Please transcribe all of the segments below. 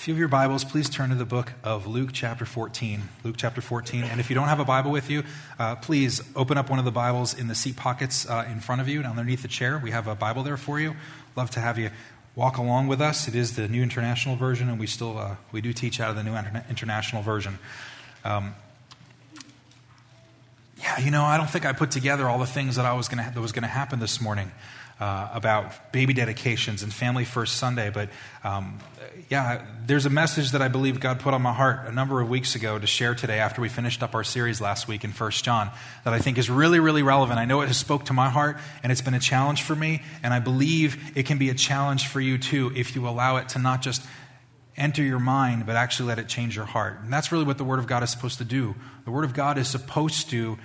If you have your Bibles, please turn to the book of Luke chapter 14. Luke chapter 14. And if you don't have a Bible with you, uh, please open up one of the Bibles in the seat pockets uh, in front of you and underneath the chair. We have a Bible there for you. Love to have you walk along with us. It is the New International Version, and we still uh, we do teach out of the New International Version. Um, yeah, you know, I don't think I put together all the things that I was to that was going to happen this morning uh, about baby dedications and Family First Sunday. But um, yeah, there's a message that I believe God put on my heart a number of weeks ago to share today after we finished up our series last week in First John that I think is really, really relevant. I know it has spoke to my heart and it's been a challenge for me, and I believe it can be a challenge for you too if you allow it to not just enter your mind, but actually let it change your heart. And that's really what the Word of God is supposed to do. The Word of God is supposed to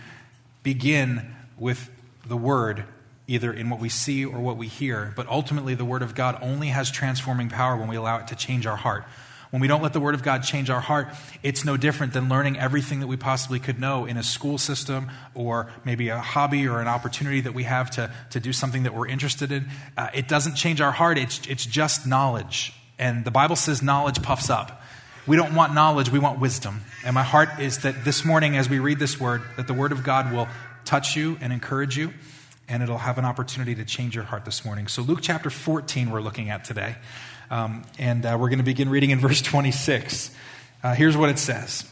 begin with the Word either in what we see or what we hear. But ultimately, the Word of God only has transforming power when we allow it to change our heart. When we don't let the Word of God change our heart, it's no different than learning everything that we possibly could know in a school system or maybe a hobby or an opportunity that we have to, to do something that we're interested in. Uh, it doesn't change our heart, it's, it's just knowledge. And the Bible says knowledge puffs up. We don't want knowledge, we want wisdom. And my heart is that this morning, as we read this word, that the Word of God will touch you and encourage you and it'll have an opportunity to change your heart this morning. So, Luke chapter 14, we're looking at today. Um, and uh, we're going to begin reading in verse 26. Uh, here's what it says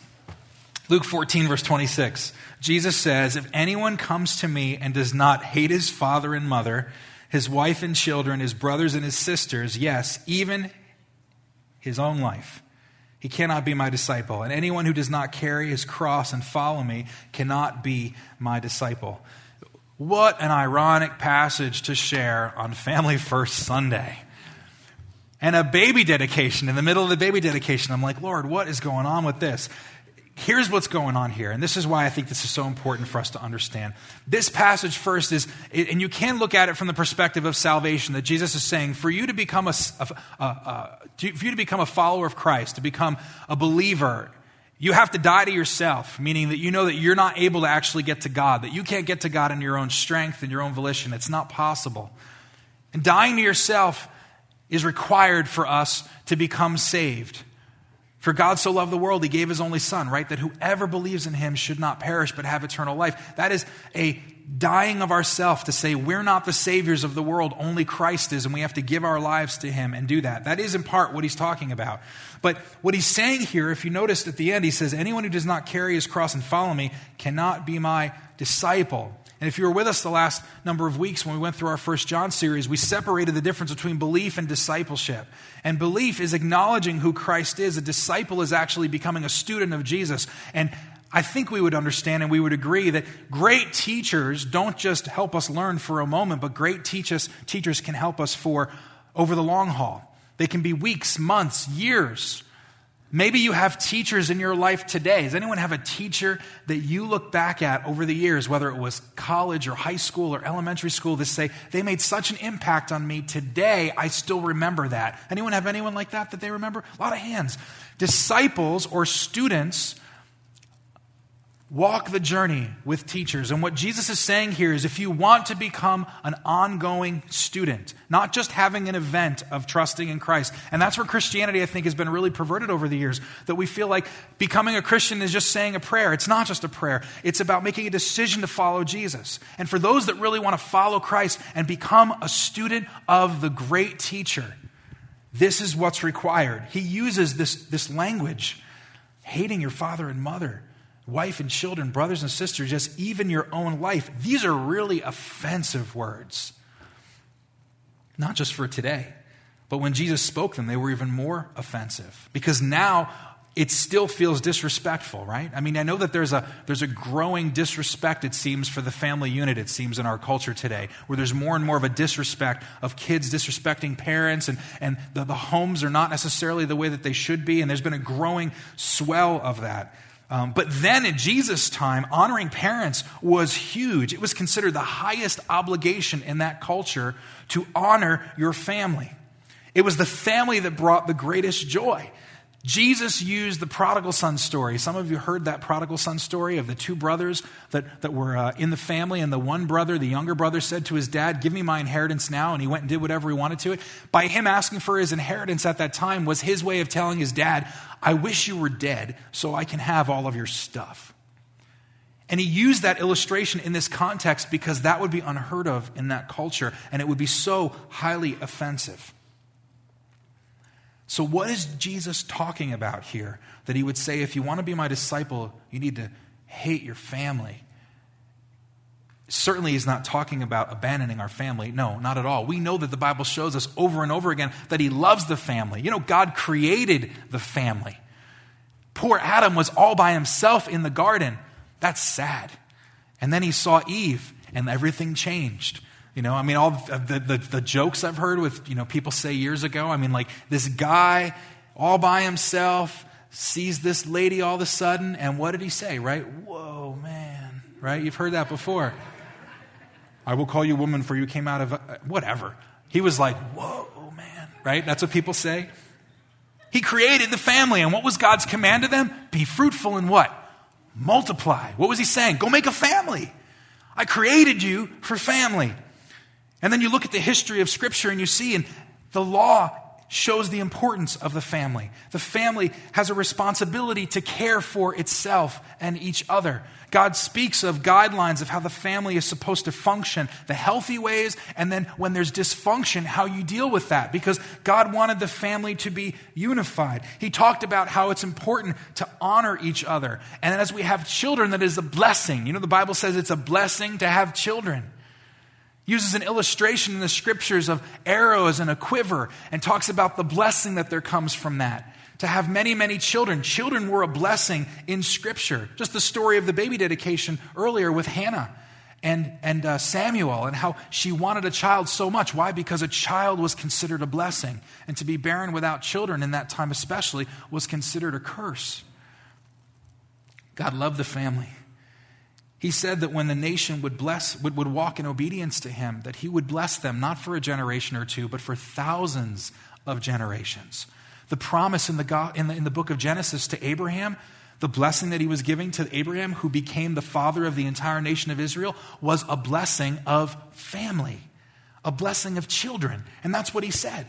Luke 14, verse 26. Jesus says, If anyone comes to me and does not hate his father and mother, his wife and children, his brothers and his sisters, yes, even his own life, he cannot be my disciple. And anyone who does not carry his cross and follow me cannot be my disciple. What an ironic passage to share on Family First Sunday. And a baby dedication in the middle of the baby dedication. I'm like, Lord, what is going on with this? Here's what's going on here, and this is why I think this is so important for us to understand. This passage first is, and you can look at it from the perspective of salvation, that Jesus is saying, for you to become a, a, a, a for you to become a follower of Christ, to become a believer, you have to die to yourself, meaning that you know that you're not able to actually get to God, that you can't get to God in your own strength and your own volition. It's not possible. And dying to yourself is required for us to become saved. For God so loved the world, he gave his only Son, right? That whoever believes in him should not perish but have eternal life. That is a dying of ourself to say we're not the saviors of the world, only Christ is, and we have to give our lives to him and do that. That is in part what he's talking about. But what he's saying here, if you noticed at the end, he says, Anyone who does not carry his cross and follow me cannot be my disciple. And if you were with us the last number of weeks when we went through our first John series, we separated the difference between belief and discipleship. And belief is acknowledging who Christ is. A disciple is actually becoming a student of Jesus. And I think we would understand and we would agree that great teachers don't just help us learn for a moment, but great teachers, teachers can help us for over the long haul. They can be weeks, months, years. Maybe you have teachers in your life today. Does anyone have a teacher that you look back at over the years, whether it was college or high school or elementary school, to say, they made such an impact on me today, I still remember that? Anyone have anyone like that that they remember? A lot of hands. Disciples or students Walk the journey with teachers. And what Jesus is saying here is if you want to become an ongoing student, not just having an event of trusting in Christ. And that's where Christianity, I think, has been really perverted over the years. That we feel like becoming a Christian is just saying a prayer. It's not just a prayer, it's about making a decision to follow Jesus. And for those that really want to follow Christ and become a student of the great teacher, this is what's required. He uses this, this language hating your father and mother wife and children, brothers and sisters, just even your own life. These are really offensive words. Not just for today, but when Jesus spoke them, they were even more offensive because now it still feels disrespectful, right? I mean, I know that there's a, there's a growing disrespect, it seems, for the family unit, it seems, in our culture today, where there's more and more of a disrespect of kids disrespecting parents, and, and the, the homes are not necessarily the way that they should be, and there's been a growing swell of that. Um, but then in Jesus' time, honoring parents was huge. It was considered the highest obligation in that culture to honor your family. It was the family that brought the greatest joy. Jesus used the prodigal son story. Some of you heard that prodigal son story of the two brothers that, that were uh, in the family, and the one brother, the younger brother, said to his dad, Give me my inheritance now. And he went and did whatever he wanted to it. By him asking for his inheritance at that time was his way of telling his dad, I wish you were dead so I can have all of your stuff. And he used that illustration in this context because that would be unheard of in that culture, and it would be so highly offensive. So, what is Jesus talking about here? That he would say, if you want to be my disciple, you need to hate your family. Certainly, he's not talking about abandoning our family. No, not at all. We know that the Bible shows us over and over again that he loves the family. You know, God created the family. Poor Adam was all by himself in the garden. That's sad. And then he saw Eve, and everything changed. You know, I mean, all the, the, the, jokes I've heard with, you know, people say years ago, I mean, like this guy all by himself sees this lady all of a sudden, and what did he say, right? Whoa, man, right? You've heard that before. I will call you woman for you came out of, uh, whatever. He was like, whoa, man, right? That's what people say. He created the family, and what was God's command to them? Be fruitful and what? Multiply. What was he saying? Go make a family. I created you for family. And then you look at the history of Scripture and you see, and the law shows the importance of the family. The family has a responsibility to care for itself and each other. God speaks of guidelines of how the family is supposed to function, the healthy ways, and then when there's dysfunction, how you deal with that. Because God wanted the family to be unified. He talked about how it's important to honor each other. And as we have children, that is a blessing. You know, the Bible says it's a blessing to have children uses an illustration in the scriptures of arrows and a quiver and talks about the blessing that there comes from that. To have many, many children. Children were a blessing in scripture. Just the story of the baby dedication earlier with Hannah and, and uh, Samuel and how she wanted a child so much. Why? Because a child was considered a blessing. And to be barren without children in that time, especially, was considered a curse. God loved the family. He said that when the nation would bless, would, would walk in obedience to him, that he would bless them not for a generation or two, but for thousands of generations. The promise in the, God, in the, in the book of Genesis to Abraham, the blessing that he was giving to Abraham, who became the father of the entire nation of Israel, was a blessing of family, a blessing of children. And that's what he said.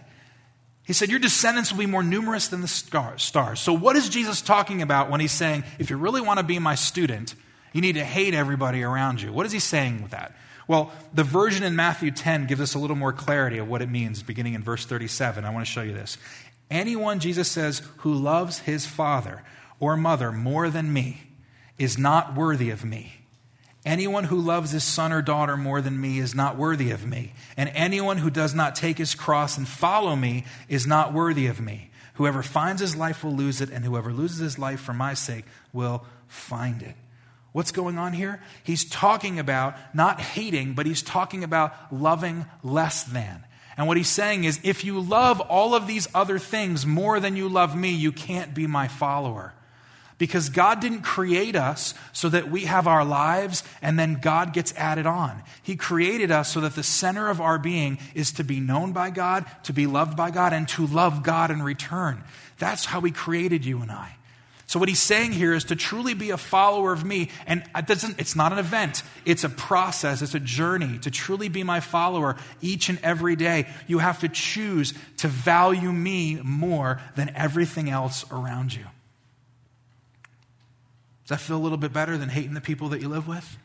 He said, Your descendants will be more numerous than the stars. So, what is Jesus talking about when he's saying, If you really want to be my student, you need to hate everybody around you. What is he saying with that? Well, the version in Matthew 10 gives us a little more clarity of what it means, beginning in verse 37. I want to show you this. Anyone, Jesus says, who loves his father or mother more than me is not worthy of me. Anyone who loves his son or daughter more than me is not worthy of me. And anyone who does not take his cross and follow me is not worthy of me. Whoever finds his life will lose it, and whoever loses his life for my sake will find it. What's going on here? He's talking about not hating, but he's talking about loving less than. And what he's saying is if you love all of these other things more than you love me, you can't be my follower. Because God didn't create us so that we have our lives and then God gets added on. He created us so that the center of our being is to be known by God, to be loved by God, and to love God in return. That's how He created you and I. So, what he's saying here is to truly be a follower of me, and it doesn't, it's not an event, it's a process, it's a journey. To truly be my follower each and every day, you have to choose to value me more than everything else around you. Does that feel a little bit better than hating the people that you live with?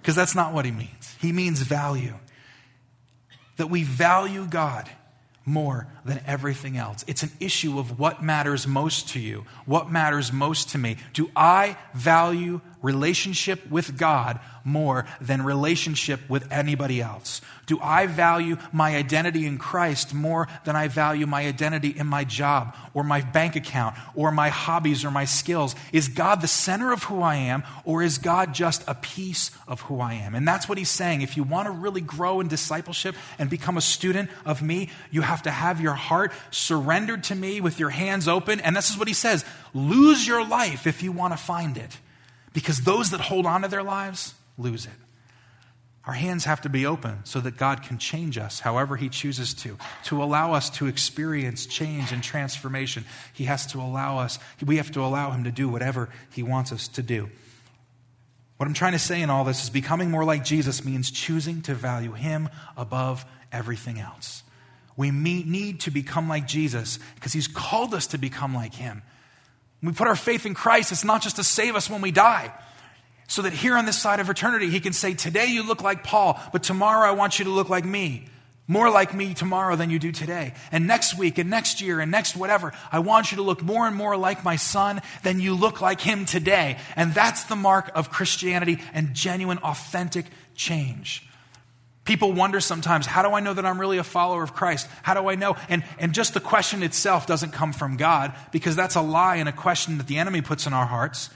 Because that's not what he means. He means value. That we value God more than everything else. It's an issue of what matters most to you, what matters most to me. Do I value relationship with God more than relationship with anybody else? Do I value my identity in Christ more than I value my identity in my job or my bank account or my hobbies or my skills? Is God the center of who I am or is God just a piece of who I am? And that's what he's saying. If you want to really grow in discipleship and become a student of me, you have to have your heart surrendered to me with your hands open. And this is what he says lose your life if you want to find it because those that hold on to their lives lose it. Our hands have to be open so that God can change us however He chooses to, to allow us to experience change and transformation. He has to allow us, we have to allow Him to do whatever He wants us to do. What I'm trying to say in all this is becoming more like Jesus means choosing to value Him above everything else. We need to become like Jesus because He's called us to become like Him. When we put our faith in Christ, it's not just to save us when we die so that here on this side of eternity, he can say, Today you look like Paul, but tomorrow I want you to look like me. More like me tomorrow than you do today. And next week and next year and next whatever, I want you to look more and more like my son than you look like him today. And that's the mark of Christianity and genuine, authentic change. People wonder sometimes, how do I know that I'm really a follower of Christ? How do I know? And, and just the question itself doesn't come from God because that's a lie and a question that the enemy puts in our hearts.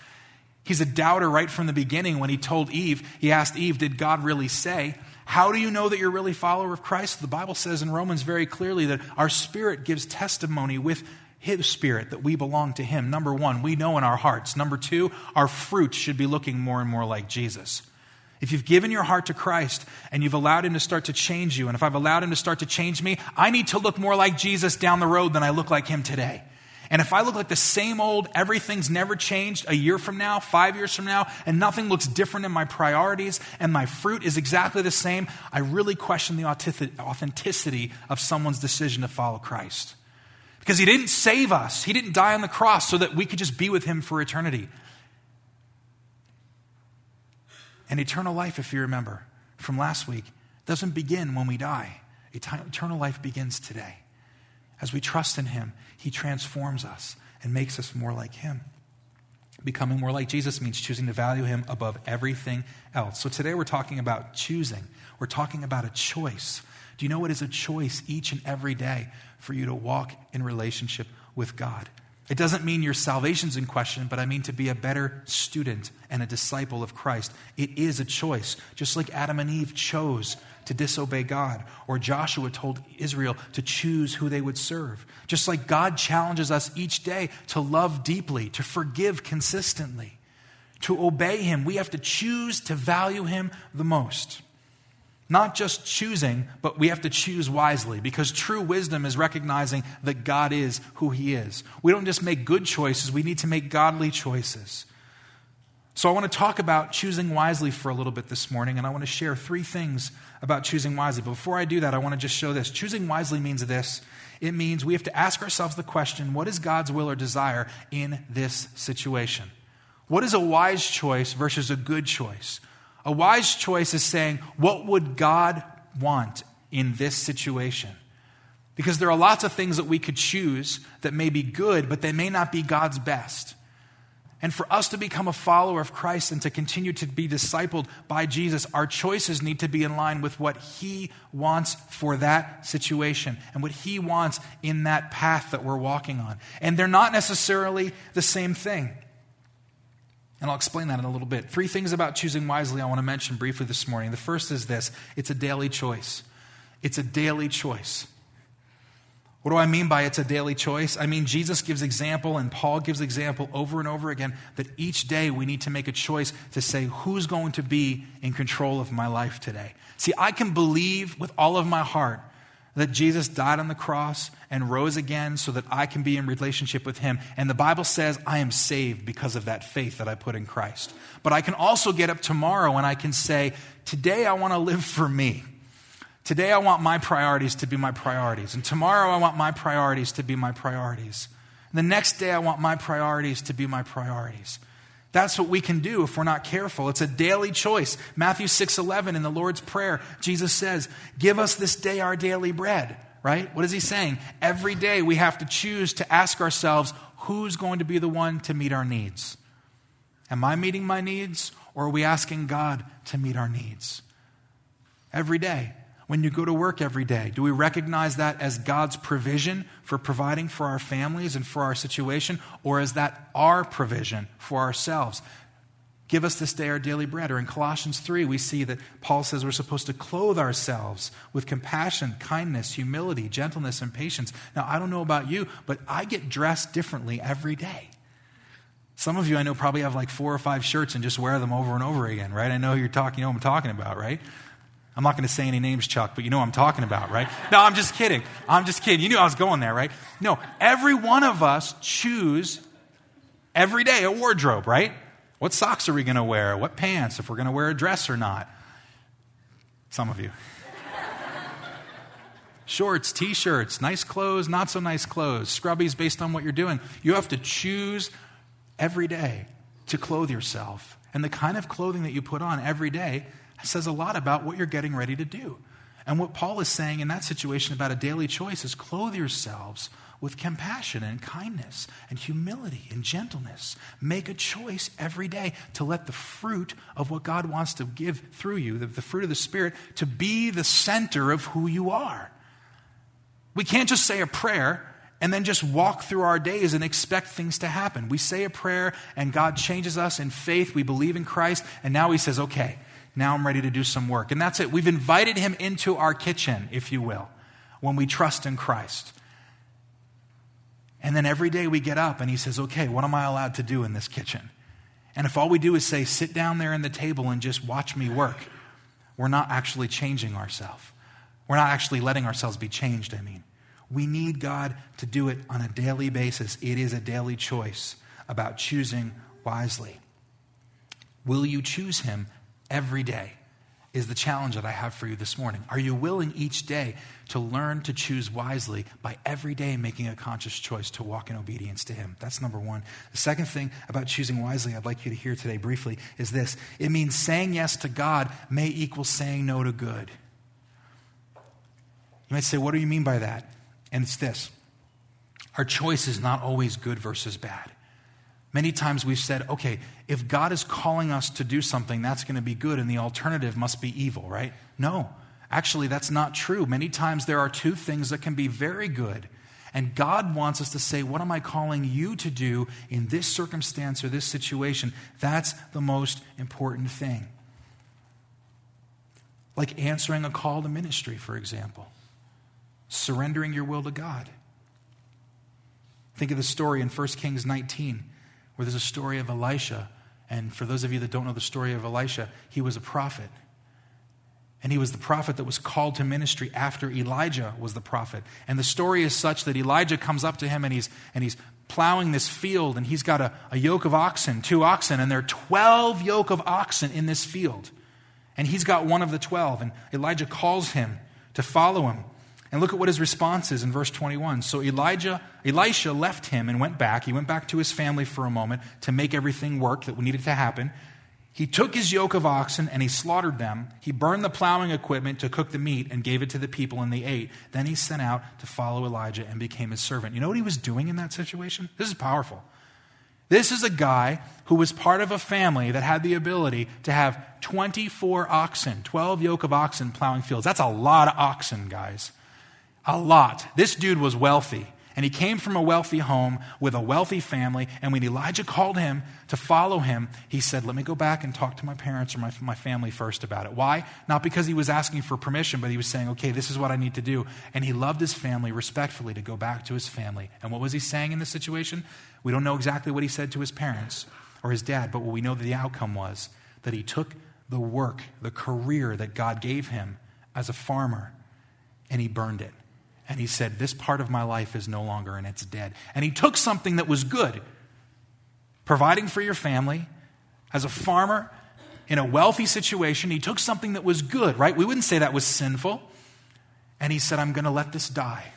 He's a doubter right from the beginning when he told Eve, he asked Eve, Did God really say? How do you know that you're really a follower of Christ? The Bible says in Romans very clearly that our spirit gives testimony with his spirit that we belong to him. Number one, we know in our hearts. Number two, our fruit should be looking more and more like Jesus. If you've given your heart to Christ and you've allowed Him to start to change you, and if I've allowed Him to start to change me, I need to look more like Jesus down the road than I look like Him today. And if I look like the same old, everything's never changed a year from now, five years from now, and nothing looks different in my priorities, and my fruit is exactly the same, I really question the authenticity of someone's decision to follow Christ. Because he didn't save us, he didn't die on the cross so that we could just be with him for eternity. And eternal life, if you remember from last week, doesn't begin when we die. Eternal life begins today. As we trust in Him, He transforms us and makes us more like Him. Becoming more like Jesus means choosing to value Him above everything else. So today we're talking about choosing. We're talking about a choice. Do you know what is a choice each and every day for you to walk in relationship with God? It doesn't mean your salvation's in question, but I mean to be a better student and a disciple of Christ. It is a choice, just like Adam and Eve chose to disobey God, or Joshua told Israel to choose who they would serve. Just like God challenges us each day to love deeply, to forgive consistently, to obey Him, we have to choose to value Him the most. Not just choosing, but we have to choose wisely because true wisdom is recognizing that God is who He is. We don't just make good choices, we need to make godly choices. So, I want to talk about choosing wisely for a little bit this morning, and I want to share three things about choosing wisely. But before I do that, I want to just show this. Choosing wisely means this it means we have to ask ourselves the question what is God's will or desire in this situation? What is a wise choice versus a good choice? A wise choice is saying, what would God want in this situation? Because there are lots of things that we could choose that may be good, but they may not be God's best. And for us to become a follower of Christ and to continue to be discipled by Jesus, our choices need to be in line with what He wants for that situation and what He wants in that path that we're walking on. And they're not necessarily the same thing. And I'll explain that in a little bit. Three things about choosing wisely I want to mention briefly this morning. The first is this it's a daily choice. It's a daily choice. What do I mean by it's a daily choice? I mean, Jesus gives example and Paul gives example over and over again that each day we need to make a choice to say, who's going to be in control of my life today? See, I can believe with all of my heart that Jesus died on the cross and rose again so that I can be in relationship with him. And the Bible says I am saved because of that faith that I put in Christ. But I can also get up tomorrow and I can say, today I want to live for me. Today, I want my priorities to be my priorities. And tomorrow, I want my priorities to be my priorities. And the next day, I want my priorities to be my priorities. That's what we can do if we're not careful. It's a daily choice. Matthew 6:11 in the Lord's prayer, Jesus says, "Give us this day our daily bread." Right? What is he saying? Every day we have to choose to ask ourselves, who's going to be the one to meet our needs? Am I meeting my needs or are we asking God to meet our needs? Every day when you go to work every day? Do we recognize that as God's provision for providing for our families and for our situation, or is that our provision for ourselves? Give us this day our daily bread. Or in Colossians 3, we see that Paul says we're supposed to clothe ourselves with compassion, kindness, humility, gentleness, and patience. Now, I don't know about you, but I get dressed differently every day. Some of you I know probably have like four or five shirts and just wear them over and over again, right? I know you're talking, you know what I'm talking about, right? I'm not going to say any names, Chuck, but you know what I'm talking about, right? No, I'm just kidding. I'm just kidding. You knew I was going there, right? No, every one of us choose every day a wardrobe, right? What socks are we going to wear? What pants? If we're going to wear a dress or not? Some of you. Shorts, t shirts, nice clothes, not so nice clothes, scrubbies based on what you're doing. You have to choose every day to clothe yourself. And the kind of clothing that you put on every day says a lot about what you're getting ready to do. And what Paul is saying in that situation about a daily choice is clothe yourselves with compassion and kindness and humility and gentleness. Make a choice every day to let the fruit of what God wants to give through you, the, the, fruit of the Spirit, to be the center of who you are. We can't just say a prayer and then just walk through our days and expect things to happen. We say a prayer and God changes us in faith. We believe in Christ, and now He says, okay, now I'm ready to do some work. And that's it. We've invited Him into our kitchen, if you will, when we trust in Christ. And then every day we get up and He says, okay, what am I allowed to do in this kitchen? And if all we do is say, sit down there in the table and just watch me work, we're not actually changing ourselves. We're not actually letting ourselves be changed, I mean. We need God to do it on a daily basis. It is a daily choice about choosing wisely. Will you choose Him every day? Is the challenge that I have for you this morning. Are you willing each day to learn to choose wisely by every day making a conscious choice to walk in obedience to Him? That's number one. The second thing about choosing wisely I'd like you to hear today briefly is this it means saying yes to God may equal saying no to good. You might say, What do you mean by that? And it's this our choice is not always good versus bad. Many times we've said, okay, if God is calling us to do something, that's going to be good, and the alternative must be evil, right? No, actually, that's not true. Many times there are two things that can be very good. And God wants us to say, What am I calling you to do in this circumstance or this situation? That's the most important thing. Like answering a call to ministry, for example surrendering your will to God. Think of the story in 1 Kings 19, where there's a story of Elisha. And for those of you that don't know the story of Elisha, he was a prophet. And he was the prophet that was called to ministry after Elijah was the prophet. And the story is such that Elijah comes up to him and he's, and he's plowing this field, and he's got a, a yoke of oxen, two oxen, and there are 12 yoke of oxen in this field. And he's got one of the 12. And Elijah calls him to follow him. And look at what his response is in verse 21. So Elijah, Elisha left him and went back. He went back to his family for a moment to make everything work that needed to happen. He took his yoke of oxen and he slaughtered them. He burned the plowing equipment to cook the meat and gave it to the people, and they ate. Then he sent out to follow Elijah and became his servant. You know what he was doing in that situation? This is powerful. This is a guy who was part of a family that had the ability to have 24 oxen, 12 yoke of oxen plowing fields. That's a lot of oxen, guys. A lot. This dude was wealthy. And he came from a wealthy home with a wealthy family. And when Elijah called him to follow him, he said, Let me go back and talk to my parents or my, my family first about it. Why? Not because he was asking for permission, but he was saying, Okay, this is what I need to do. And he loved his family respectfully to go back to his family. And what was he saying in this situation? We don't know exactly what he said to his parents or his dad, but what we know that the outcome was that he took the work, the career that God gave him as a farmer, and he burned it. And he said, This part of my life is no longer and it's dead. And he took something that was good, providing for your family as a farmer in a wealthy situation. He took something that was good, right? We wouldn't say that was sinful. And he said, I'm going to let this die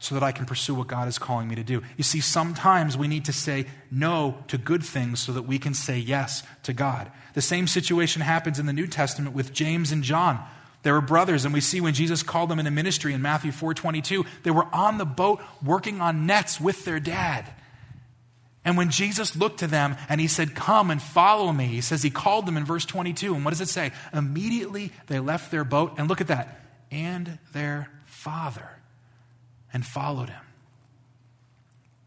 so that I can pursue what God is calling me to do. You see, sometimes we need to say no to good things so that we can say yes to God. The same situation happens in the New Testament with James and John. They were brothers, and we see when Jesus called them into ministry in Matthew 4:22, they were on the boat working on nets with their dad. And when Jesus looked to them and he said, Come and follow me, he says he called them in verse 22. And what does it say? Immediately they left their boat, and look at that, and their father, and followed him.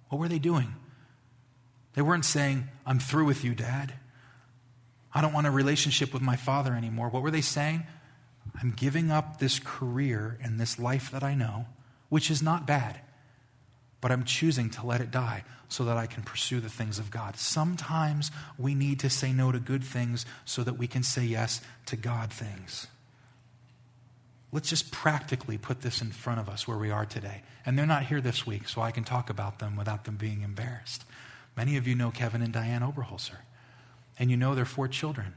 What were they doing? They weren't saying, I'm through with you, Dad. I don't want a relationship with my father anymore. What were they saying? I'm giving up this career and this life that I know, which is not bad, but I'm choosing to let it die so that I can pursue the things of God. Sometimes we need to say no to good things so that we can say yes to God things. let's just practically put this in front of us where we are today. And they're not here this week, so I can talk about them without them being embarrassed. Many of you know Kevin and Diane Oberholzer, and you know their four children.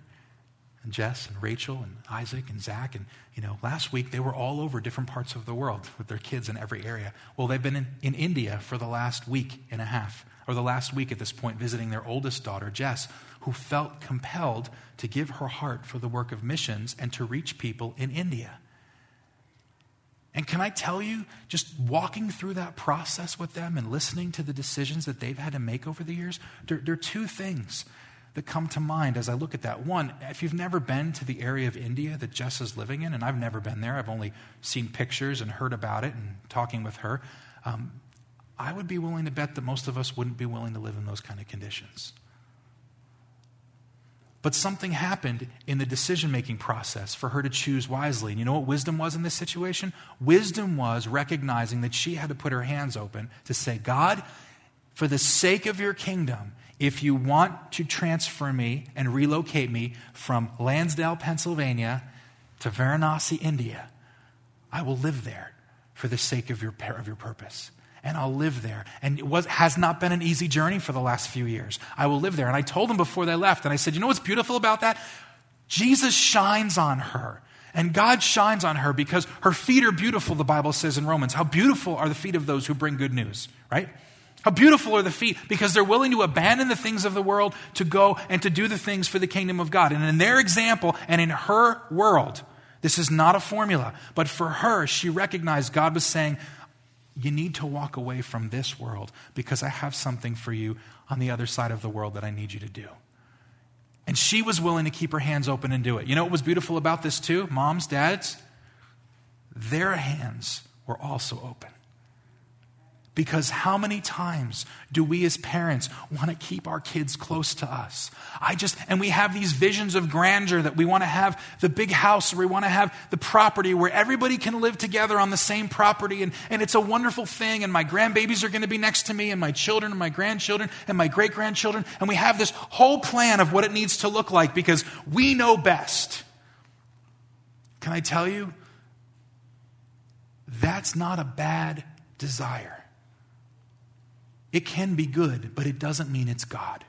And Jess and Rachel and Isaac and Zach. And, you know, last week they were all over different parts of the world with their kids in every area. Well, they've been in, in India for the last week and a half, or the last week at this point, visiting their oldest daughter, Jess, who felt compelled to give her heart for the work of missions and to reach people in India. And can I tell you, just walking through that process with them and listening to the decisions that they've had to make over the years, there, there, are two things that come to mind as I look at that. One, if you've never been to the area of India that Jess is living in, and I've never been there, I've only seen pictures and heard about it and talking with her, um, I would be willing to bet that most of us wouldn't be willing to live in those kind of conditions. But something happened in the decision making process for her to choose wisely. And you know what wisdom was in this situation? Wisdom was recognizing that she had to put her hands open to say, God, for the sake of your kingdom, if you want to transfer me and relocate me from Lansdale, Pennsylvania to Varanasi, India, I will live there for the sake of your, of your purpose and I'll live there. And it was, has not been an easy journey for the last few years. I will live there. And I told them before they left, and I said, You know what's beautiful about that? Jesus shines on her. And God shines on her because her feet are beautiful, the Bible says in Romans. How beautiful are the feet of those who bring good news, right? How beautiful are the feet because they're willing to abandon the things of the world to go and to do the things for the kingdom of God. And in their example and in her world, this is not a formula, but for her, she recognized God was saying, you need to walk away from this world because I have something for you on the other side of the world that I need you to do. And she was willing to keep her hands open and do it. You know what was beautiful about this, too? Moms, dads? Their hands were also open. Because how many times do we as parents want to keep our kids close to us? I just, and we have these visions of grandeur that we want to have the big house or we want to have the property where everybody can live together on the same property and, and it's a wonderful thing and my grandbabies are going to be next to me and my children and my grandchildren and my great grandchildren and we have this whole plan of what it needs to look like because we know best. Can I tell you? That's not a bad desire. It can be good, but it doesn't mean it's God.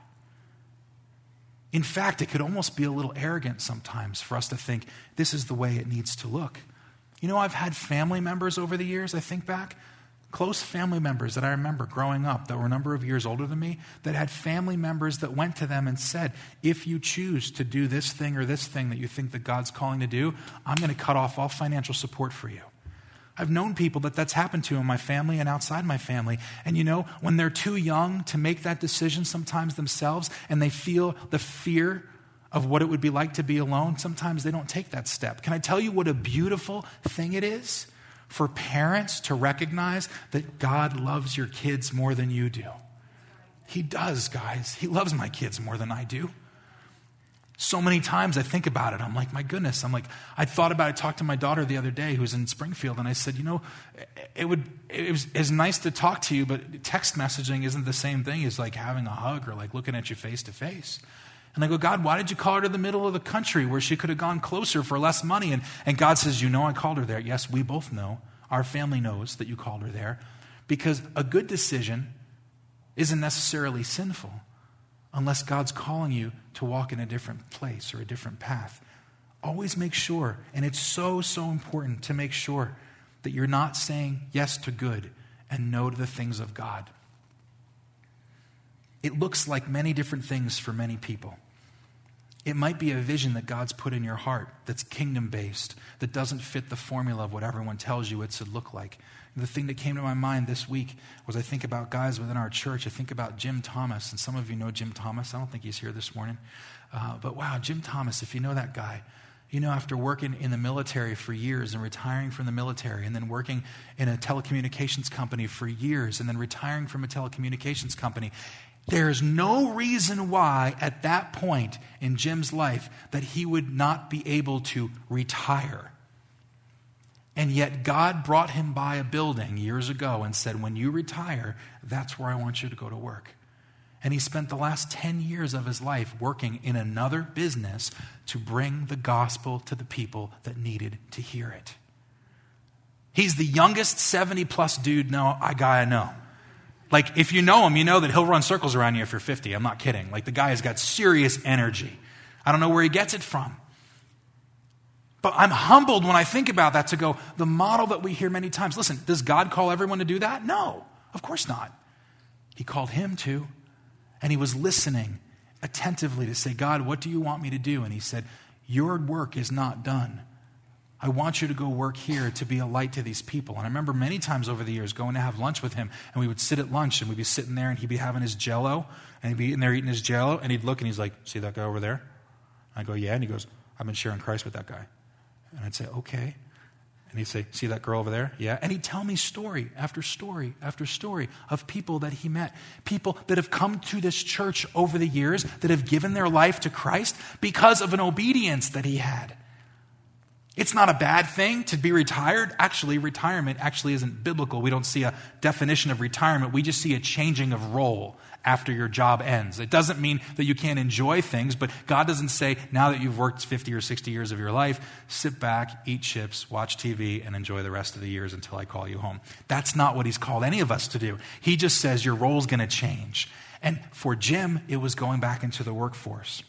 In fact, it could almost be a little arrogant sometimes for us to think this is the way it needs to look. You know, I've had family members over the years, I think back, close family members that I remember growing up that were a number of years older than me, that had family members that went to them and said, If you choose to do this thing or this thing that you think that God's calling to do, I'm going to cut off all financial support for you. I've known people that that's happened to in my family and outside my family. And you know, when they're too young to make that decision sometimes themselves and they feel the fear of what it would be like to be alone, sometimes they don't take that step. Can I tell you what a beautiful thing it is for parents to recognize that God loves your kids more than you do? He does, guys. He loves my kids more than I do. So many times I think about it. I'm like, my goodness. I'm like, I thought about it. I talked to my daughter the other day who's in Springfield, and I said, you know, it would it was it's nice to talk to you, but text messaging isn't the same thing as like having a hug or like looking at you face to face. And I go, God, why did you call her to the middle of the country where she could have gone closer for less money? And, and God says, You know, I called her there. Yes, we both know. Our family knows that you called her there. Because a good decision isn't necessarily sinful unless God's calling you to walk in a different place or a different path. Always make sure, and it's so, so important to make sure that you're not saying yes to good and no to the things of God. It looks like many different things for many people. It might be a vision that God's put in your heart that's kingdom based, that doesn't fit the formula of what everyone tells you it should look like the thing that came to my mind this week was I think about guys within our church. I think about Jim Thomas, and some of you know Jim Thomas. I don't think he's here this morning. Uh, but wow, Jim Thomas, if you know that guy, you know, after working in the military for years and retiring from the military, and then working in a telecommunications company for years, and then retiring from a telecommunications company, there's no reason why at that point in Jim's life that he would not be able to retire and yet, God brought him by a building years ago and said, When you retire, that's where I want you to go to work. And he spent the last 10 years of his life working in another business to bring the gospel to the people that needed to hear it. He's the youngest 70 plus dude know, I guy I know. Like, if you know him, you know that he'll run circles around you if you're 50. I'm not kidding. Like, the guy has got serious energy. I don't know where he gets it from. But I'm humbled when I think about that to go, the model that we hear many times. Listen, does God call everyone to do that? No, of course not. He called him to, and he was listening attentively to say, God, what do you want me to do? And he said, Your work is not done. I want you to go work here to be a light to these people. And I remember many times over the years going to have lunch with him, and we would sit at lunch, and we'd be sitting there, and he'd be having his jello, and he'd be in there eating his jello, and he'd look, and he's like, See that guy over there? I go, Yeah. And he goes, I've been sharing Christ with that guy. And I'd say, Okay. And he'd say, See that girl over there? Yeah. And he'd tell me story after story after story of people that he met, people that have come to this church over the years that have given their life to Christ because of an obedience that he had. It's not a bad thing to be retired. Actually, retirement actually isn't biblical. We don't see a definition of retirement. We just see a changing of role after your job ends. It doesn't mean that you can't enjoy things, but God doesn't say, now that you've worked 50 or 60 years of your life, sit back, eat chips, watch TV, and enjoy the rest of the years until I call you home. That's not what He's called any of us to do. He just says your role's going to change. And for Jim, it was going back into the workforce.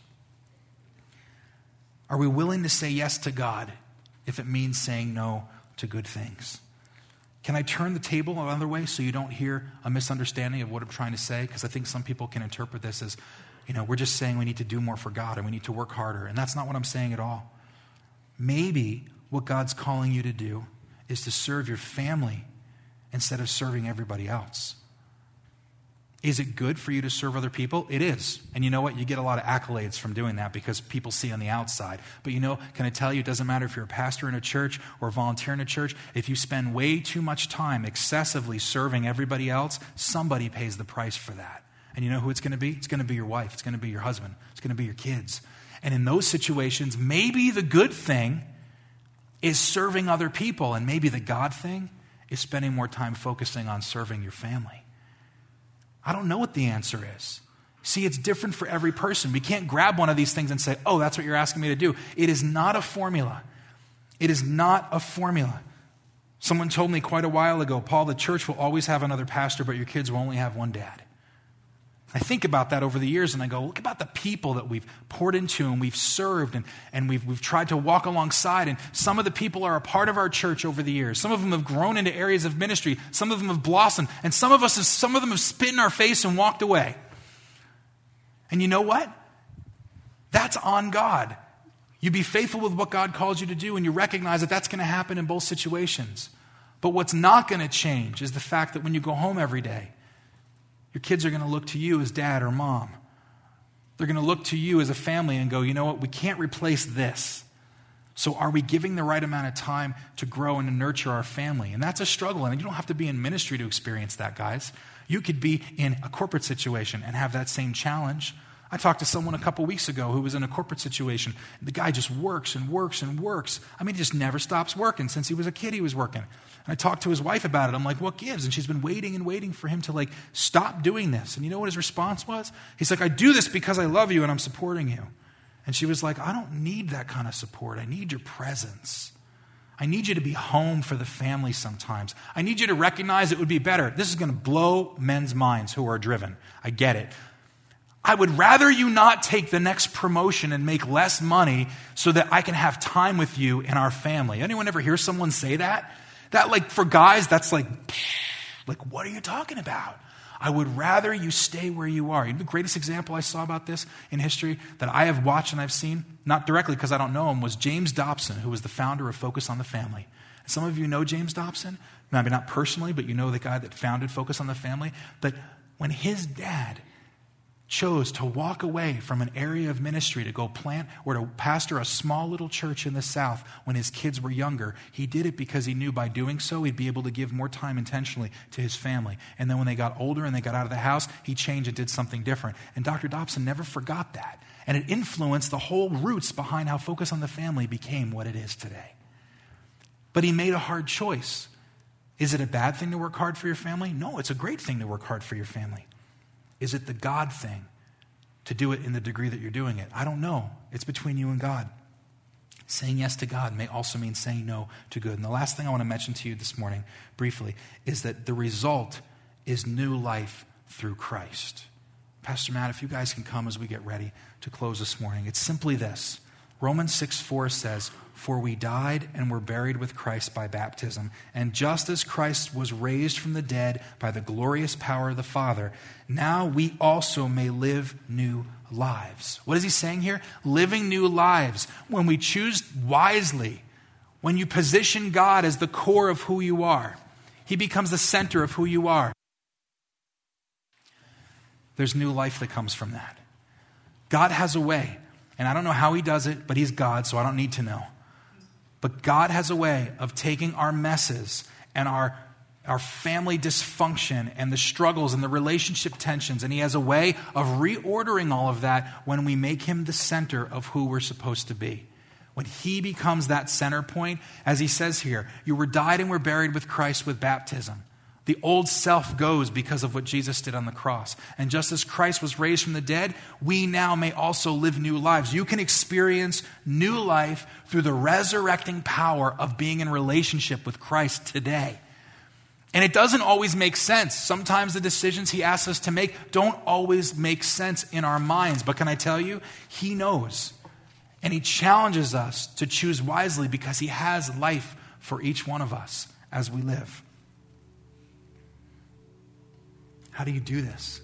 Are we willing to say yes to God if it means saying no to good things. Can I turn the table another way so you don't hear a misunderstanding of what I'm trying to say? Because I think some people can interpret this as, you know, we're just saying we need to do more for God and we need to work harder. And that's not what I'm saying at all. Maybe what God's calling you to do is to serve your family instead of serving everybody else. Is it good for you to serve other people? It is. And you know what? You get a lot of accolades from doing that because people see on the outside. But you know, can I tell you, it doesn't matter if you're a pastor in a church or a volunteer in a church. If you spend way too much time excessively serving everybody else, somebody pays the price for that. And you know who it's going to be? It's going to be your wife. It's going to be your husband. It's going to be your kids. And in those situations, maybe the good thing is serving other people. And maybe the God thing is spending more time focusing on serving your family. I don't know what the answer is. See, it's different for every person. We can't grab one of these things and say, oh, that's what you're asking me to do. It is not a formula. It is not a formula. Someone told me quite a while ago, Paul, the church will always have another pastor, but your kids will only have one dad. I think about that over the years and I go, look about the people that we've poured into and we've served and, and we've, we've tried to walk alongside. And some of the people are a part of our church over the years. Some of them have grown into areas of ministry. Some of them have blossomed. And some of us, have, some of them have spit in our face and walked away. And you know what? That's on God. You be faithful with what God calls you to do and you recognize that that's going to happen in both situations. But what's not going to change is the fact that when you go home every day, your kids are going to look to you as dad or mom. They're going to look to you as a family and go, you know what, we can't replace this. So, are we giving the right amount of time to grow and to nurture our family? And that's a struggle. And you don't have to be in ministry to experience that, guys. You could be in a corporate situation and have that same challenge. I talked to someone a couple weeks ago who was in a corporate situation. The guy just works and works and works. I mean, he just never stops working. Since he was a kid, he was working. And I talked to his wife about it. I'm like, what gives? And she's been waiting and waiting for him to like stop doing this. And you know what his response was? He's like, I do this because I love you and I'm supporting you. And she was like, I don't need that kind of support. I need your presence. I need you to be home for the family sometimes. I need you to recognize it would be better. This is going to blow men's minds who are driven. I get it. I would rather you not take the next promotion and make less money so that I can have time with you and our family. Anyone ever hear someone say that? That, like, for guys, that's like, like, what are you talking about? I would rather you stay where you are. You know, the greatest example I saw about this in history that I have watched and I've seen, not directly because I don't know him, was James Dobson, who was the founder of Focus on the Family. Some of you know James Dobson, maybe not personally, but you know the guy that founded Focus on the Family. But when his dad chose to walk away from an area of ministry to go plant or to pastor a small little church in the South when his kids were younger, he did it because he knew by doing so he'd be able to give more time intentionally to his family. And then when they got older and they got out of the house, he changed and did something different. And Dr. Dobson never forgot that. And it influenced the whole roots behind how Focus on the Family became what it is today. But he made a hard choice. Is it a bad thing to work hard for your family? No, it's a great thing to work hard for your family. Is it the God thing to do it in the degree that you're doing it? I don't know. It's between you and God. Saying yes to God may also mean saying no to good. And the last thing I want to mention to you this morning, briefly, is that the result is new life through Christ. Pastor Matt, if you guys can come as we get ready to close this morning, it's simply this Romans 6 4 says, For we died and were buried with Christ by baptism. And just as Christ was raised from the dead by the glorious power of the Father, now we also may live new lives. What is he saying here? Living new lives. When we choose wisely, when you position God as the core of who you are, he becomes the center of who you are. There's new life that comes from that. God has a way, and I don't know how he does it, but he's God, so I don't need to know. But God has a way of taking our messes and our our family dysfunction and the struggles and the relationship tensions. And He has a way of reordering all of that when we make Him the center of who we're supposed to be. When He becomes that center point, as He says here, you were died and were buried with Christ with baptism. The old self goes because of what Jesus did on the cross. And just as Christ was raised from the dead, we now may also live new lives. You can experience new life through the resurrecting power of being in relationship with Christ today. And it doesn't always make sense. Sometimes the decisions he asks us to make don't always make sense in our minds. But can I tell you, he knows. And he challenges us to choose wisely because he has life for each one of us as we live. How do you do this?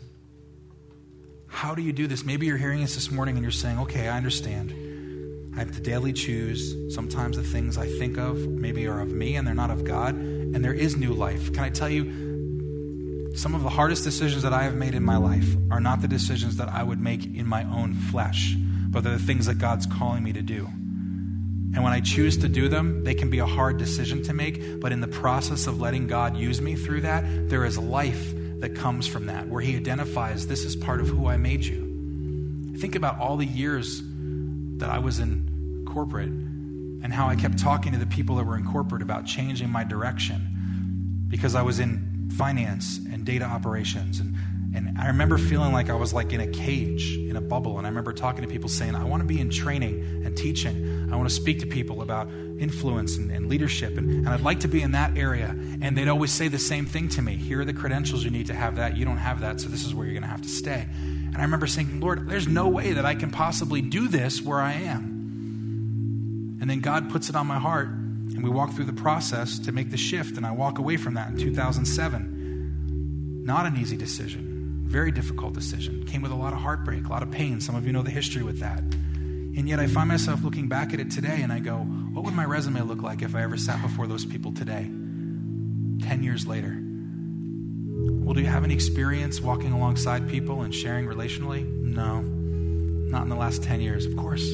How do you do this? Maybe you're hearing this this morning and you're saying, okay, I understand. I have to daily choose. Sometimes the things I think of maybe are of me and they're not of God, and there is new life. Can I tell you, some of the hardest decisions that I have made in my life are not the decisions that I would make in my own flesh, but they're the things that God's calling me to do. And when I choose to do them, they can be a hard decision to make, but in the process of letting God use me through that, there is life that comes from that, where He identifies this is part of who I made you. Think about all the years that I was in corporate and how I kept talking to the people that were in corporate about changing my direction because I was in finance and data operations and and I remember feeling like I was like in a cage, in a bubble. And I remember talking to people saying, I want to be in training and teaching. I want to speak to people about influence and, and leadership. And, and I'd like to be in that area. And they'd always say the same thing to me Here are the credentials you need to have that. You don't have that, so this is where you're going to have to stay. And I remember saying, Lord, there's no way that I can possibly do this where I am. And then God puts it on my heart, and we walk through the process to make the shift, and I walk away from that in 2007. Not an easy decision, very difficult decision. Came with a lot of heartbreak, a lot of pain. Some of you know the history with that. And yet I find myself looking back at it today, and I go, what would my resume look like if I ever sat before those people today, 10 years later? Well, do you have any experience walking alongside people and sharing relationally? No, not in the last 10 years, of course.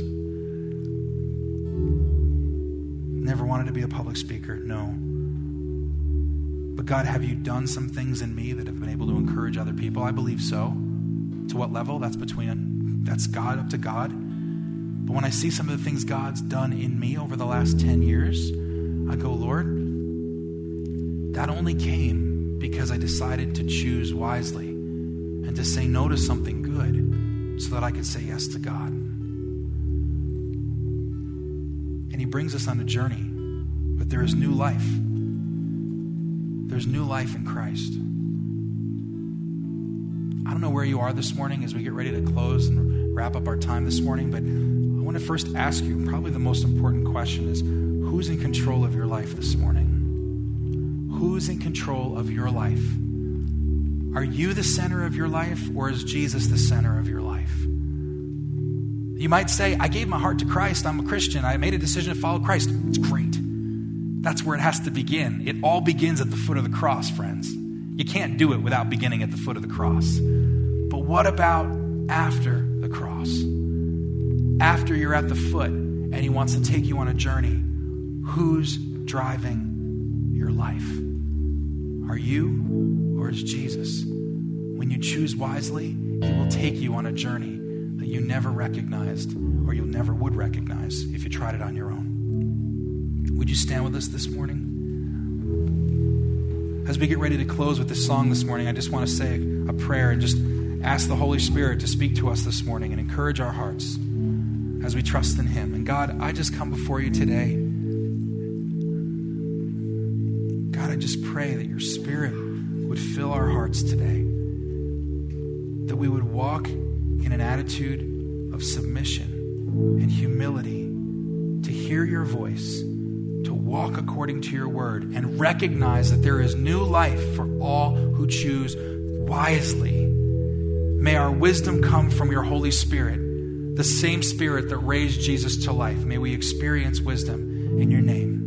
Never wanted to be a public speaker? No. But God, have you done some things in me that have been able to encourage other people? I believe so. To what level? That's between, that's God, up to God. But when I see some of the things God's done in me over the last 10 years, I go, Lord, that only came because I decided to choose wisely and to say no to something good so that I could say yes to God. And He brings us on a journey, but there is new life. There's new life in Christ. I don't know where you are this morning as we get ready to close and wrap up our time this morning, but I want to first ask you probably the most important question is who's in control of your life this morning? Who's in control of your life? Are you the center of your life, or is Jesus the center of your life? You might say, I gave my heart to Christ. I'm a Christian. I made a decision to follow Christ. It's great. That's where it has to begin. It all begins at the foot of the cross, friends. You can't do it without beginning at the foot of the cross. But what about after the cross? After you're at the foot and He wants to take you on a journey, who's driving your life? Are you or is Jesus? When you choose wisely, He will take you on a journey that you never recognized or you never would recognize if you tried it on your own. Would you stand with us this morning? As we get ready to close with this song this morning, I just want to say a prayer and just ask the Holy Spirit to speak to us this morning and encourage our hearts. as we trust in Him. And God, I just come before you today. God, I just pray that your Spirit would fill our hearts today, that we would walk in an attitude of submission and humility to hear your voice, to walk according to your word, and recognize that there is new life for all who choose wisely. May our wisdom come from your Holy Spirit, the same Spirit that raised Jesus to life. May we experience wisdom in your name.